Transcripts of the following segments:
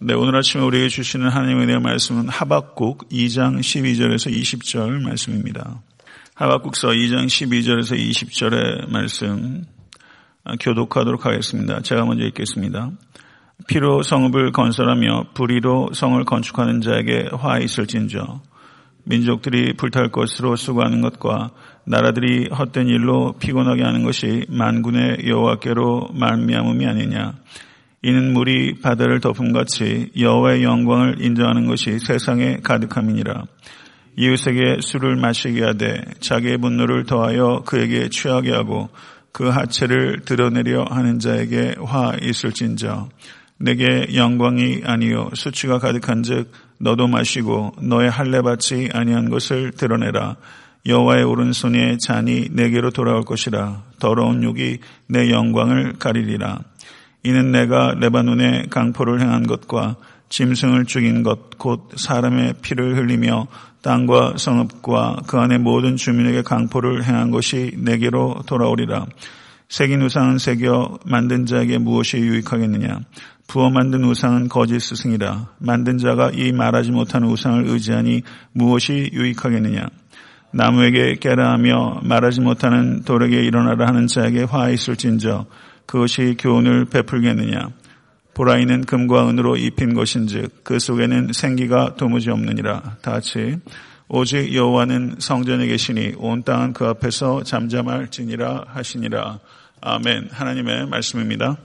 네, 오늘 아침에 우리에게 주시는 하나님의 은혜의 말씀은 하박국 2장 12절에서 20절 말씀입니다. 하박국서 2장 12절에서 20절의 말씀 아, 교독하도록 하겠습니다. 제가 먼저 읽겠습니다. 피로 성읍을 건설하며 불의로 성을 건축하는 자에게 화 있을진저 민족들이 불탈 것으로 수고하는 것과 나라들이 헛된 일로 피곤하게 하는 것이 만군의 여호와께로 말미암음이 아니냐 이는 물이 바다를 덮음 같이 여호와의 영광을 인정하는 것이 세상에 가득함이니라. 이웃에게 술을 마시게 하되 자기의 분노를 더하여 그에게 취하게 하고 그 하체를 드러내려 하는 자에게 화 있을진저. 내게 영광이 아니요 수치가 가득한즉 너도 마시고 너의 할례받지 아니한 것을 드러내라. 여호와의 오른손에 잔이 내게로 돌아올 것이라. 더러운 욕이 내 영광을 가리리라 이는 내가 레바논에 강포를 행한 것과 짐승을 죽인 것 곧 사람의 피를 흘리며 땅과 성읍과 그 안에 모든 주민에게 강포를 행한 것이 내게로 돌아오리라. 새긴 우상은 새겨 만든 자에게 무엇이 유익하겠느냐? 부어 만든 우상은 거짓 스승이라. 만든 자가 이 말하지 못하는 우상을 의지하니 무엇이 유익하겠느냐? 나무에게 깨라 하며 말하지 못하는 돌에게 일어나라 하는 자에게 화 있을진저 그것이 교훈을 베풀겠느냐? 보라이는 금과 은으로 입힌 것인즉 그 속에는 생기가 도무지 없느니라. 다 같이 오직 여호와는 성전에 계시니 온 땅은 그 앞에서 잠잠할지니라 하시니라. 아멘. 하나님의 말씀입니다.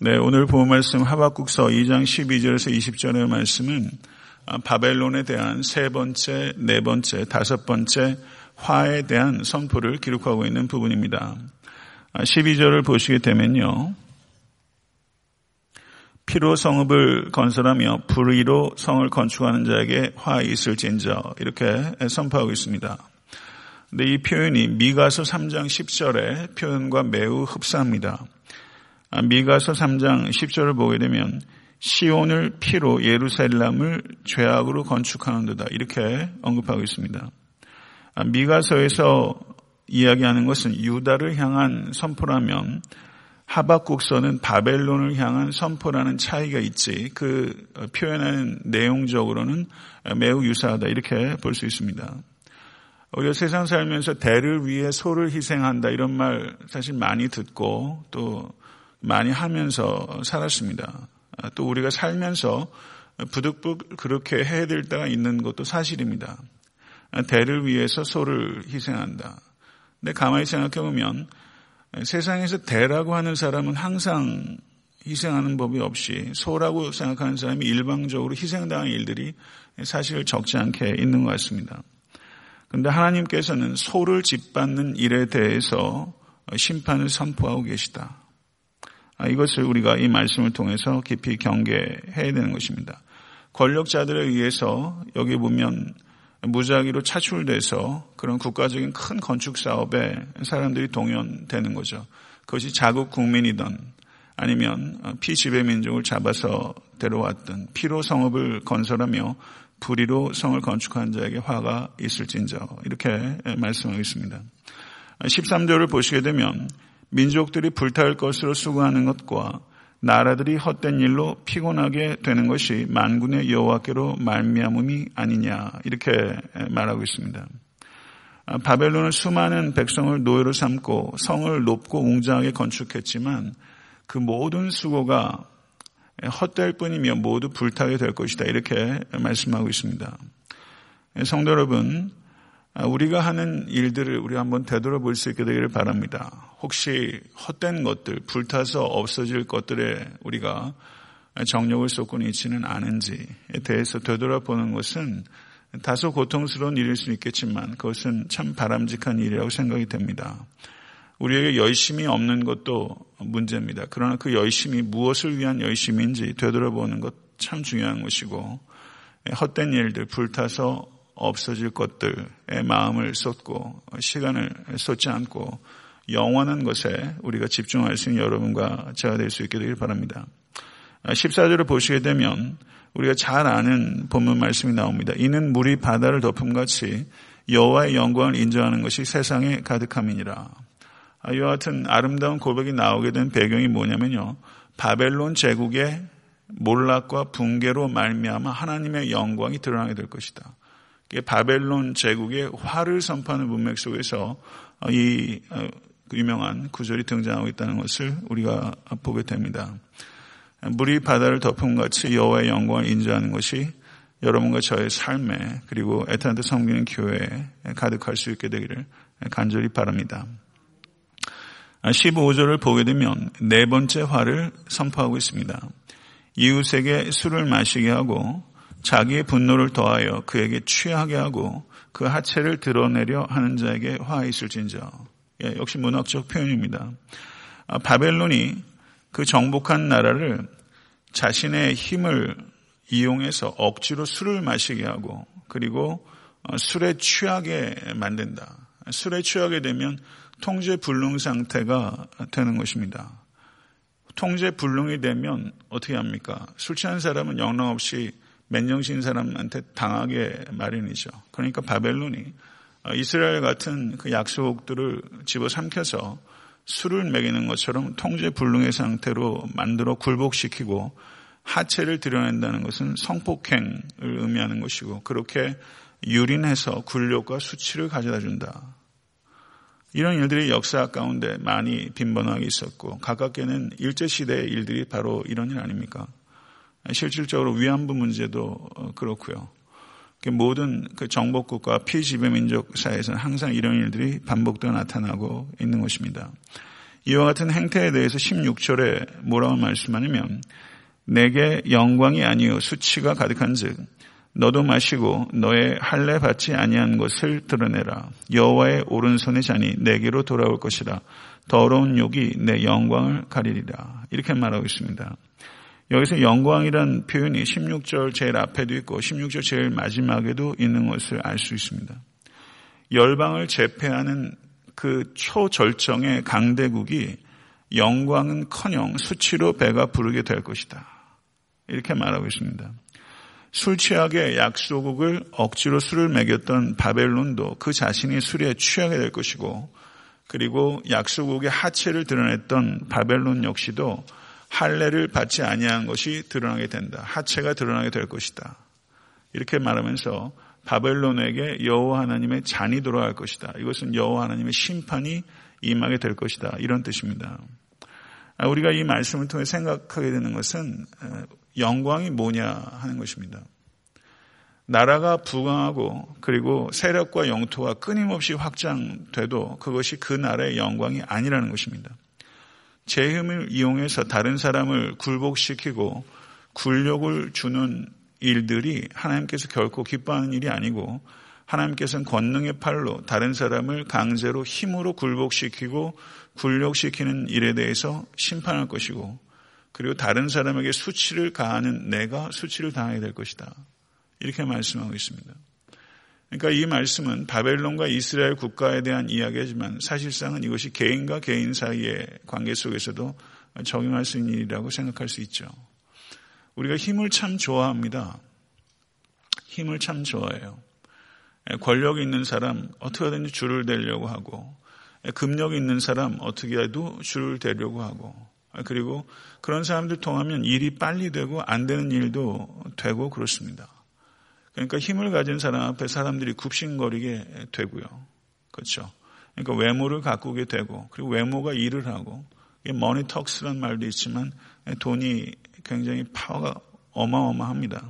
네, 오늘 본 말씀 하박국서 2장 12절에서 20절의 말씀은 바벨론에 대한 세 번째, 네 번째, 다섯 번째 화에 대한 선포를 기록하고 있는 부분입니다. 12절을 아, 보시게 되면요. 피로 성읍을 건설하며 불의로 성을 건축하는 자에게 화 있을진저 이렇게 선포하고 있습니다. 근데 이 표현이 미가서 3장 10절의 표현과 매우 흡사합니다. 아, 미가서 3장 10절을 보게 되면 시온을 피로 예루살렘을 죄악으로 건축하는 데다 이렇게 언급하고 있습니다. 아, 미가서에서 이야기하는 것은 유다를 향한 선포라면 하박국서는 바벨론을 향한 선포라는 차이가 있지 그 표현하는 내용적으로는 매우 유사하다 이렇게 볼 수 있습니다. 우리가 세상 살면서 대를 위해 소를 희생한다 이런 말 사실 많이 듣고 또 많이 하면서 살았습니다. 아, 또 우리가 살면서 부득부 그렇게 해야 될 때가 있는 것도 사실입니다. 대를 위해서 소를 희생한다. 근데 가만히 생각해 보면 세상에서 대라고 하는 사람은 항상 희생하는 법이 없이 소라고 생각하는 사람이 일방적으로 희생당한 일들이 사실 적지 않게 있는 것 같습니다. 그런데 하나님께서는 소를 짓받는 일에 대해서 심판을 선포하고 계시다. 아, 이것을 우리가 이 말씀을 통해서 깊이 경계해야 되는 것입니다. 권력자들에 의해서 여기 보면 무작위로 차출돼서 그런 국가적인 큰 건축 사업에 사람들이 동원되는 거죠. 그것이 자국 국민이든 아니면 피지배 민족을 잡아서 데려왔던 피로 성읍을 건설하며 불의로 성을 건축한 자에게 화가 있을진저 이렇게 말씀하고 있습니다. 13절을 보시게 되면 민족들이 불탈 것으로 수고하는 것과 나라들이 헛된 일로 피곤하게 되는 것이 만군의 여호와께로 말미암음이 아니냐 이렇게 말하고 있습니다. 아, 바벨론은 수많은 백성을 노예로 삼고 성을 높고 웅장하게 건축했지만 그 모든 수고가 헛될 뿐이며 모두 불타게 될 것이다 이렇게 말씀하고 있습니다. 성도 여러분, 아, 우리가 하는 일들을 우리 한번 되돌아볼 수 있게 되기를 바랍니다. 혹시 헛된 것들, 불타서 없어질 것들에 우리가 정력을 쏟고 있지는 않은지에 대해서 되돌아보는 것은 다소 고통스러운 일일 수 있겠지만 그것은 참 바람직한 일이라고 생각이 됩니다. 우리에게 열심이 없는 것도 문제입니다. 그러나 그 열심이 무엇을 위한 열심인지 되돌아보는 것 참 중요한 것이고 헛된 일들, 불타서 없어질 것들에 마음을 쏟고 시간을 쏟지 않고 영원한 것에 우리가 집중할 수 있는 여러분과 제가 될 수 있게 되길 바랍니다. 14절을 보시게 되면 우리가 잘 아는 본문 말씀이 나옵니다. 이는 물이 바다를 덮음같이 여호와의 영광을 인정하는 것이 세상에 가득함이니라. 이와 같은 아름다운 고백이 나오게 된 배경이 뭐냐면요. 바벨론 제국의 몰락과 붕괴로 말미암아 하나님의 영광이 드러나게 될 것이다. 바벨론 제국의 화를 선포하는 문맥 속에서 이 어, 유명한 구절이 등장하고 있다는 것을 우리가 보게 됩니다. 물이 바다를 덮은 같이 여호와의 영광을 인정하는 것이 여러분과 저의 삶에 그리고 애타한테 섬기는 교회에 가득할 수 있게 되기를 간절히 바랍니다. 15절을 보게 되면 네 번째 화를 선포하고 있습니다. 이웃에게 술을 마시게 하고 자기의 분노를 더하여 그에게 취하게 하고 그 하체를 드러내려 하는 자에게 화 있을진저. 예, 역시 문학적 표현입니다. 아, 바벨론이 그 정복한 나라를 자신의 힘을 이용해서 억지로 술을 마시게 하고 그리고 어, 술에 취하게 만든다. 술에 취하게 되면 통제 불능 상태가 되는 것입니다. 통제 불능이 되면 어떻게 합니까? 술 취한 사람은 영락없이 맨정신 사람한테 당하게 마련이죠. 그러니까 바벨론이 어, 이스라엘 같은 그 약속들을 집어삼켜서 술을 먹이는 것처럼 통제 불능의 상태로 만들어 굴복시키고 하체를 드러낸다는 것은 성폭행을 의미하는 것이고 그렇게 유린해서 굴욕과 수치를 가져다 준다. 이런 일들이 역사 가운데 많이 빈번하게 있었고 가깝게는 일제시대의 일들이 바로 이런 일 아닙니까? 실질적으로 위안부 문제도 그렇고요. 모든 그 정복국가 피지배민족 사회에서는 항상 이런 일들이 반복되어 나타나고 있는 것입니다. 이와 같은 행태에 대해서 16절에 뭐라고 말씀하냐면 내게 영광이 아니요 수치가 가득한즉 너도 마시고 너의 할례 받지 아니한 것을 드러내라 여호와의 오른손의 잔이 내게로 돌아올 것이라 더러운 욕이 내 영광을 가리리라 이렇게 말하고 있습니다. 여기서 영광이란 표현이 16절 제일 앞에도 있고 16절 제일 마지막에도 있는 것을 알 수 있습니다. 열방을 제패하는 그 초절정의 강대국이 영광은 커녕 수치로 배가 부르게 될 것이다. 이렇게 말하고 있습니다. 술 취하게 약소국을 억지로 술을 먹였던 바벨론도 그 자신이 술에 취하게 될 것이고 그리고 약소국의 하체를 드러냈던 바벨론 역시도 할례를 받지 아니한 것이 드러나게 된다. 하체가 드러나게 될 것이다. 이렇게 말하면서 바벨론에게 여호와 하나님의 잔이 돌아갈 것이다. 이것은 여호와 하나님의 심판이 임하게 될 것이다. 이런 뜻입니다. 아, 우리가 이 말씀을 통해 생각하게 되는 것은 영광이 뭐냐 하는 것입니다. 나라가 부강하고 그리고 세력과 영토가 끊임없이 확장돼도 그것이 그 나라의 영광이 아니라는 것입니다. 제 힘을 이용해서 다른 사람을 굴복시키고 굴욕을 주는 일들이 하나님께서 결코 기뻐하는 일이 아니고 하나님께서는 권능의 팔로 다른 사람을 강제로 힘으로 굴복시키고 굴욕시키는 일에 대해서 심판할 것이고 그리고 다른 사람에게 수치를 가하는 내가 수치를 당하게 될 것이다. 이렇게 말씀하고 있습니다. 그러니까 이 말씀은 바벨론과 이스라엘 국가에 대한 이야기지만 사실상은 이것이 개인과 개인 사이의 관계 속에서도 적용할 수 있는 일이라고 생각할 수 있죠. 우리가 힘을 참 좋아합니다. 힘을 참 좋아해요. 권력 있는 사람 어떻게 하든지 줄을 대려고 하고 금력 있는 사람 어떻게 해도 줄을 대려고 하고 그리고 그런 사람들 통하면 일이 빨리 되고 안 되는 일도 되고 그렇습니다. 그러니까 힘을 가진 사람 앞에 사람들이 굽신거리게 되고요. 그렇죠. 그러니까 외모를 가꾸게 되고 그리고 외모가 일을 하고 머니턱스란 말도 있지만 돈이 굉장히 파워가 어마어마합니다.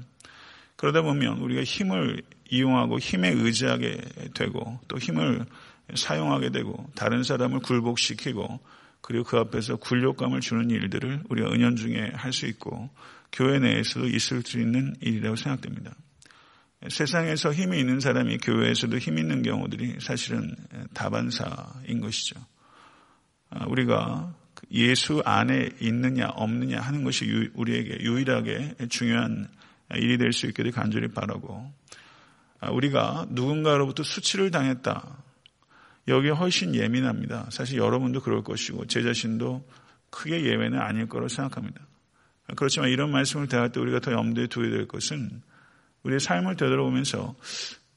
그러다 보면 우리가 힘을 이용하고 힘에 의지하게 되고 또 힘을 사용하게 되고 다른 사람을 굴복시키고 그리고 그 앞에서 굴욕감을 주는 일들을 우리가 은연중에 할 수 있고 교회 내에서도 있을 수 있는 일이라고 생각됩니다. 세상에서 힘이 있는 사람이 교회에서도 힘 있는 경우들이 사실은 다반사인 것이죠. 아, 우리가 예수 안에 있느냐 없느냐 하는 것이 우리에게 유일하게 중요한 일이 될 수 있기를 간절히 바라고 아, 우리가 누군가로부터 수치를 당했다. 여기에 훨씬 예민합니다. 사실 여러분도 그럴 것이고 제 자신도 크게 예외는 아닐 거라고 생각합니다. 그렇지만 이런 말씀을 대할 때 우리가 더 염두에 두어야 될 것은 우리의 삶을 되돌아보면서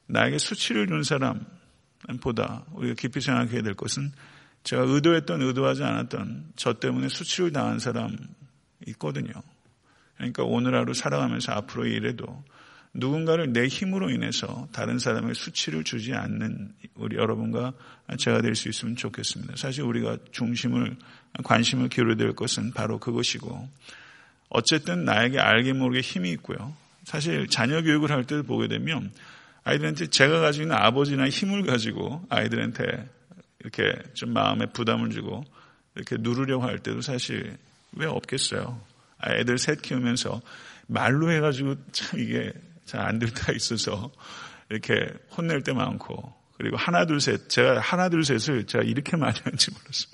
나에게 수치를 준 사람보다 우리가 깊이 생각해야 될 것은 제가 의도했던 의도하지 않았던 저 때문에 수치를 당한 사람이 있거든요. 그러니까 오늘 하루 살아가면서 앞으로 일해도 누군가를 내 힘으로 인해서 다른 사람의 수치를 주지 않는 우리 여러분과 제가 될 수 있으면 좋겠습니다. 사실 우리가 중심을 관심을 기울여야 될 것은 바로 그것이고 어쨌든 나에게 알게 모르게 힘이 있고요. 사실 자녀 교육을 할때 보게 되면 아이들한테 제가 가지고 있는 아버지나 힘을 가지고 아이들한테 이렇게 좀 마음에 부담을 주고 이렇게 누르려고 할 때도 사실 왜 없겠어요. 애들 셋 키우면서 말로 해가지고 참 이게 잘 안 될 때가 있어서 이렇게 혼낼 때 많고 그리고 하나 둘 셋 제가 하나 둘 셋을 제가 이렇게 많이 하는지 몰랐어요.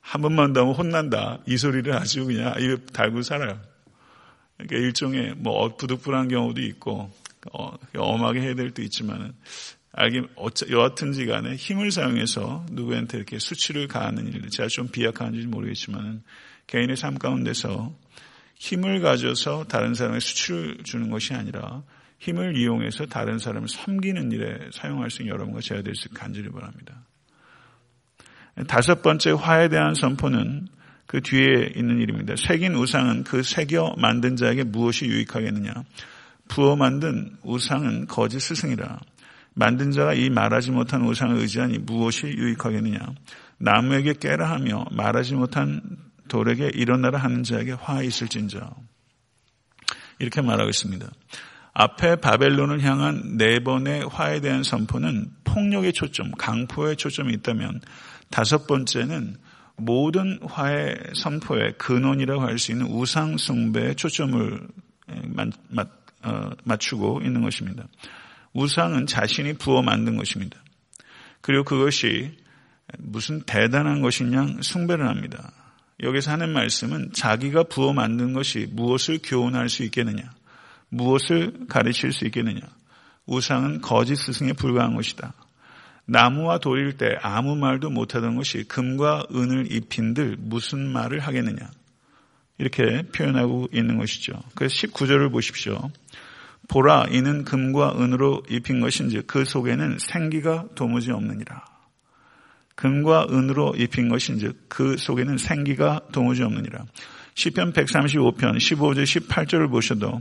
한 번만 더 하면 혼난다 이 소리를 아주 그냥 입에 달고 살아요. 그러니까 일종의 뭐 부득불한 경우도 있고 어, 엄하게 해야 될때 있지만은 알게 여하튼지 간에 힘을 사용해서 누구한테 이렇게 수치를 가하는 일, 제가 좀 비약한지 모르겠지만은 개인의 삶 가운데서 힘을 가져서 다른 사람에게 수치를 주는 것이 아니라 힘을 이용해서 다른 사람을 섬기는 일에 사용할 수 있는 여러분과 제가 될 수 간절히 바랍니다. 다섯 번째 화에 대한 선포는 그 뒤에 있는 일입니다. 새긴 우상은 그 새겨 만든 자에게 무엇이 유익하겠느냐? 부어 만든 우상은 거짓 스승이라. 만든 자가 이 말하지 못한 우상을 의지하니 무엇이 유익하겠느냐? 나무에게 깨라 하며 말하지 못한 돌에게 일어나라 하는 자에게 화 있을진저. 이렇게 말하고 있습니다. 앞에 바벨론을 향한 네 번의 화에 대한 선포는 폭력의 초점, 강포의 초점이 있다면 다섯 번째는 모든 화의 선포의 근원이라고 할 수 있는 우상 숭배의 초점을 어, 맞추고 있는 것입니다. 우상은 자신이 부어 만든 것입니다. 그리고 그것이 무슨 대단한 것이냐 숭배를 합니다. 여기서 하는 말씀은 자기가 부어 만든 것이 무엇을 교훈할 수 있겠느냐, 무엇을 가르칠 수 있겠느냐. 우상은 거짓 스승에 불과한 것이다. 나무와 돌일 때 아무 말도 못하던 것이 금과 은을 입힌들 무슨 말을 하겠느냐. 이렇게 표현하고 있는 것이죠. 그래서 19절을 보십시오. 보라 이는 금과 은으로 입힌 것인지 그 속에는 생기가 도무지 없느니라. 금과 은으로 입힌 것인지 그 속에는 생기가 도무지 없느니라. 시편 135편 15절 18절을 보셔도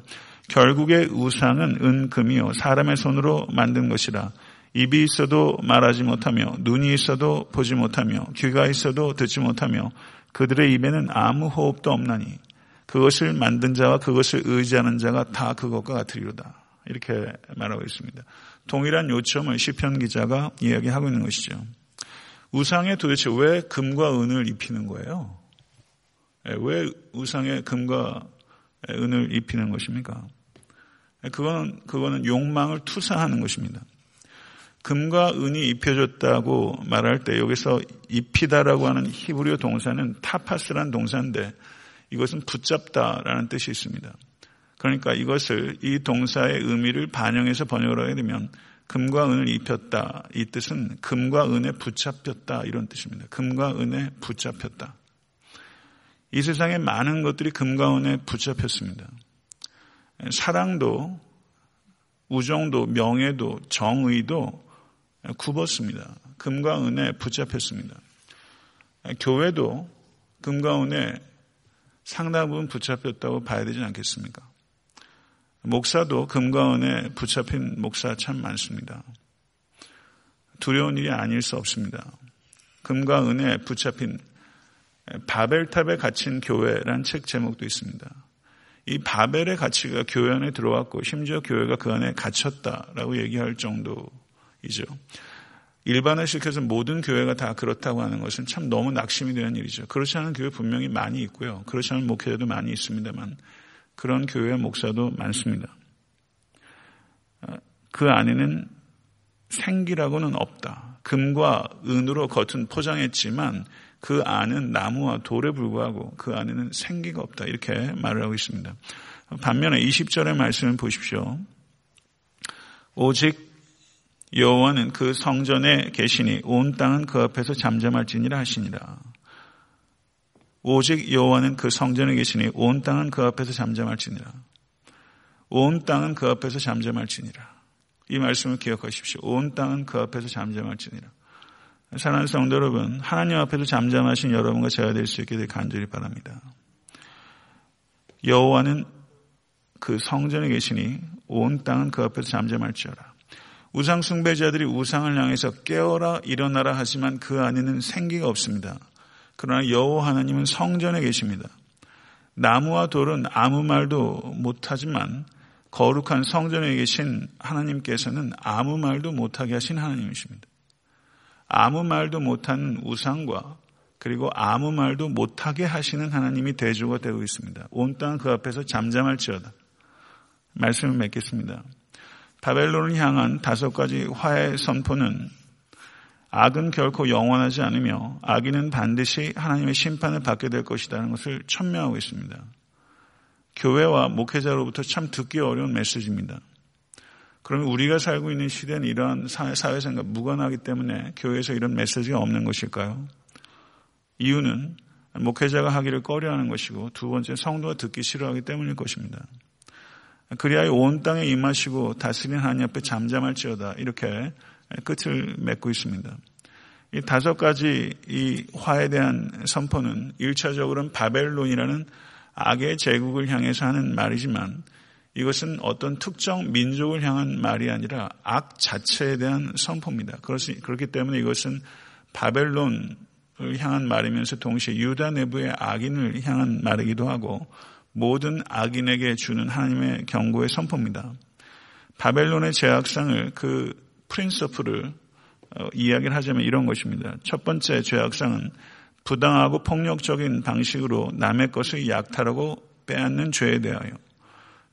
결국에 우상은 은금이요 사람의 손으로 만든 것이라 입이 있어도 말하지 못하며 눈이 있어도 보지 못하며 귀가 있어도 듣지 못하며 그들의 입에는 아무 호흡도 없나니 그것을 만든 자와 그것을 의지하는 자가 다 그것과 같으리로다. 이렇게 말하고 있습니다. 동일한 요점을 시편 기자가 이야기하고 있는 것이죠. 우상에 도대체 왜 금과 은을 입히는 거예요? 예, 왜 우상에 금과 은을 입히는 것입니까? 예, 그거는, 그거는 욕망을 투사하는 것입니다. 금과 은이 입혀졌다고 말할 때 여기서 입히다라고 하는 히브리어 동사는 타파스란 동사인데 이것은 붙잡다라는 뜻이 있습니다. 그러니까 이것을 이 동사의 의미를 반영해서 번역을 하게 되면 금과 은을 입혔다. 이 뜻은 금과 은에 붙잡혔다. 이런 뜻입니다. 금과 은에 붙잡혔다. 이 세상에 많은 것들이 금과 은에 붙잡혔습니다. 사랑도, 우정도, 명예도, 정의도 굽었습니다. 금과 은에 붙잡혔습니다. 교회도 금과 은에 상당 부분 붙잡혔다고 봐야 되지 않겠습니까? 목사도 금과 은에 붙잡힌 목사 참 많습니다. 두려운 일이 아닐 수 없습니다. 금과 은에 붙잡힌 바벨탑에 갇힌 교회란 책 제목도 있습니다. 이 바벨의 가치가 교회 안에 들어왔고 심지어 교회가 그 안에 갇혔다라고 얘기할 정도 이죠. 일반화 시켜서 모든 교회가 다 그렇다고 하는 것은 참 너무 낙심이 되는 일이죠. 그렇지 않은 교회 분명히 많이 있고요. 그렇지 않은 목회자도 많이 있습니다만 그런 교회 목사도 많습니다. 아, 그 안에는 생기라고는 없다. 금과 은으로 겉은 포장했지만 그 안은 나무와 돌에 불구하고 그 안에는 생기가 없다. 이렇게 말을 하고 있습니다. 반면에 20절의 말씀을 보십시오. 오직 여호와는 그 성전에 계시니 온 땅은 그 앞에서 잠잠할지니라 하시니라. 오직 여호와는 그 성전에 계시니 온 땅은 그 앞에서 잠잠할지니라. 온 땅은 그 앞에서 잠잠할지니라. 이 말씀을 기억하십시오. 온 땅은 그 앞에서 잠잠할지니라. 사랑하는 성도 여러분, 하나님 앞에서 잠잠하신 여러분과 제가 될 수 있게 될 간절히 바랍니다. 여호와는 그 성전에 계시니 온 땅은 그 앞에서 잠잠할지어라. 우상 숭배자들이 우상을 향해서 깨어라 일어나라 하지만 그 안에는 생기가 없습니다. 그러나 여호와 하나님은 성전에 계십니다. 나무와 돌은 아무 말도 못하지만 거룩한 성전에 계신 하나님께서는 아무 말도 못하게 하신 하나님이십니다. 아무 말도 못하는 우상과 그리고 아무 말도 못하게 하시는 하나님이 대조가 되고 있습니다. 온 땅 그 앞에서 잠잠할지어다. 말씀을 맺겠습니다. 바벨론을 향한 다섯 가지 화해 선포는 악은 결코 영원하지 않으며 악인은 반드시 하나님의 심판을 받게 될 것이라는 것을 천명하고 있습니다. 교회와 목회자로부터 참 듣기 어려운 메시지입니다. 그러면 우리가 살고 있는 시대는 이러한 사회생과 무관하기 때문에 교회에서 이런 메시지가 없는 것일까요? 이유는 목회자가 하기를 꺼려하는 것이고 두 번째 성도가 듣기 싫어하기 때문일 것입니다. 그리하여 온 땅에 임하시고 다스리는 하나님 앞에 잠잠할지어다 이렇게 끝을 맺고 있습니다. 이 다섯 가지 이 화에 대한 선포는 1차적으로는 바벨론이라는 악의 제국을 향해서 하는 말이지만 이것은 어떤 특정 민족을 향한 말이 아니라 악 자체에 대한 선포입니다. 그렇기 때문에 이것은 바벨론을 향한 말이면서 동시에 유다 내부의 악인을 향한 말이기도 하고 모든 악인에게 주는 하나님의 경고의 선포입니다. 바벨론의 죄악상을 그 프린서프를 어, 이야기를 하자면 이런 것입니다. 첫 번째 죄악상은 부당하고 폭력적인 방식으로 남의 것을 약탈하고 빼앗는 죄에 대하여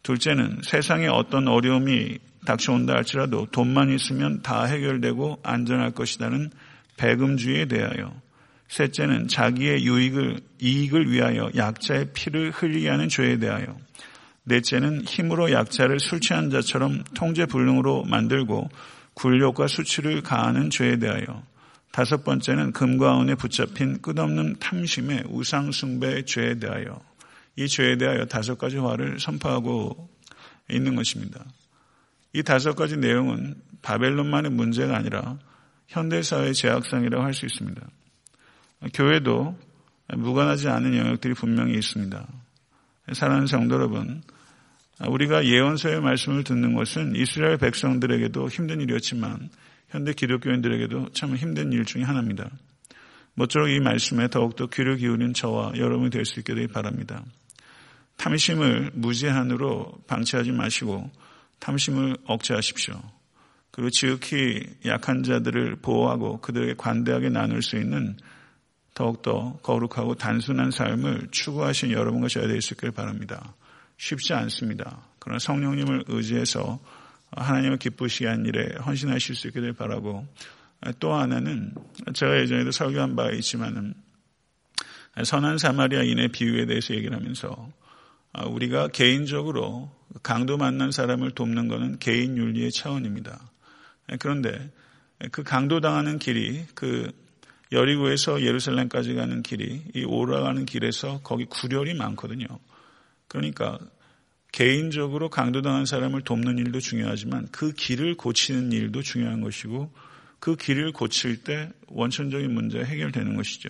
둘째는 세상에 어떤 어려움이 닥쳐온다 할지라도 돈만 있으면 다 해결되고 안전할 것이라는 배금주의에 대하여 셋째는 자기의 유익을, 이익을 위하여 약자의 피를 흘리게 하는 죄에 대하여 넷째는 힘으로 약자를 술 취한 자처럼 통제불능으로 만들고 굴욕과 수치를 가하는 죄에 대하여 다섯 번째는 금과 은에 붙잡힌 끝없는 탐심의 우상숭배의 죄에 대하여 이 죄에 대하여 다섯 가지 화를 선포하고 있는 것입니다. 이 다섯 가지 내용은 바벨론만의 문제가 아니라 현대사회의 제약상이라고 할 수 있습니다. 교회도 무관하지 않은 영역들이 분명히 있습니다. 사랑하는 성도 여러분, 우리가 예언서의 말씀을 듣는 것은 이스라엘 백성들에게도 힘든 일이었지만 현대 기독교인들에게도 참 힘든 일 중의 하나입니다. 모쪼록 이 말씀에 더욱더 귀를 기울인 저와 여러분이 될 수 있게 되기 바랍니다. 탐심을 무제한으로 방치하지 마시고 탐심을 억제하십시오. 그리고 지극히 약한 자들을 보호하고 그들에게 관대하게 나눌 수 있는 더욱더 거룩하고 단순한 삶을 추구하신 여러분과 저야 될수 있길 바랍니다. 쉽지 않습니다. 그러나 성령님을 의지해서 하나님을 기쁘시게 한 일에 헌신하실 수될 바라고 또 하나는 제가 예전에도 설교한 바 있지만은 선한 사마리아인의 비유에 대해서 얘기를 하면서 우리가 개인적으로 강도 만난 사람을 돕는 것은 개인 윤리의 차원입니다. 그런데 그 강도 당하는 길이 그 여리고에서 예루살렘까지 가는 길이 이 올라가는 길에서 거기 구렬이 많거든요. 그러니까 개인적으로 강도당한 사람을 돕는 일도 중요하지만 그 길을 고치는 일도 중요한 것이고 그 길을 고칠 때 원천적인 문제가 해결되는 것이죠.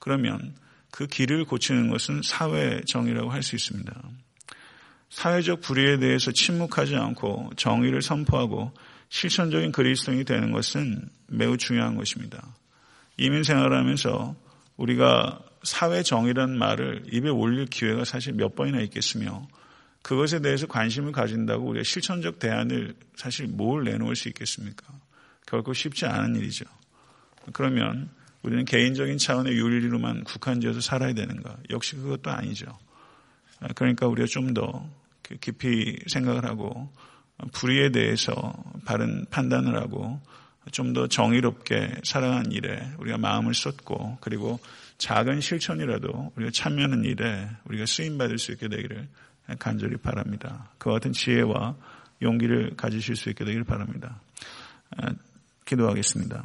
그러면 그 길을 고치는 것은 사회 정의라고 할 수 있습니다. 사회적 불의에 대해서 침묵하지 않고 정의를 선포하고 실천적인 그리스도인이 되는 것은 매우 중요한 것입니다. 이민 생활을 하면서 우리가 사회 정의라는 말을 입에 올릴 기회가 사실 몇 번이나 있겠으며 그것에 대해서 관심을 가진다고 우리가 실천적 대안을 사실 뭘 내놓을 수 있겠습니까? 결코 쉽지 않은 일이죠. 그러면 우리는 개인적인 차원의 윤리로만 국한지어서 살아야 되는가? 역시 그것도 아니죠. 그러니까 우리가 좀 더 깊이 생각을 하고 불의에 대해서 바른 판단을 하고 좀 더 정의롭게 살아가는 일에 우리가 마음을 쏟고 그리고 작은 실천이라도 우리가 참여하는 일에 우리가 쓰임 받을 수 있게 되기를 간절히 바랍니다. 그와 같은 지혜와 용기를 가지실 수 있게 되기를 바랍니다. 기도하겠습니다.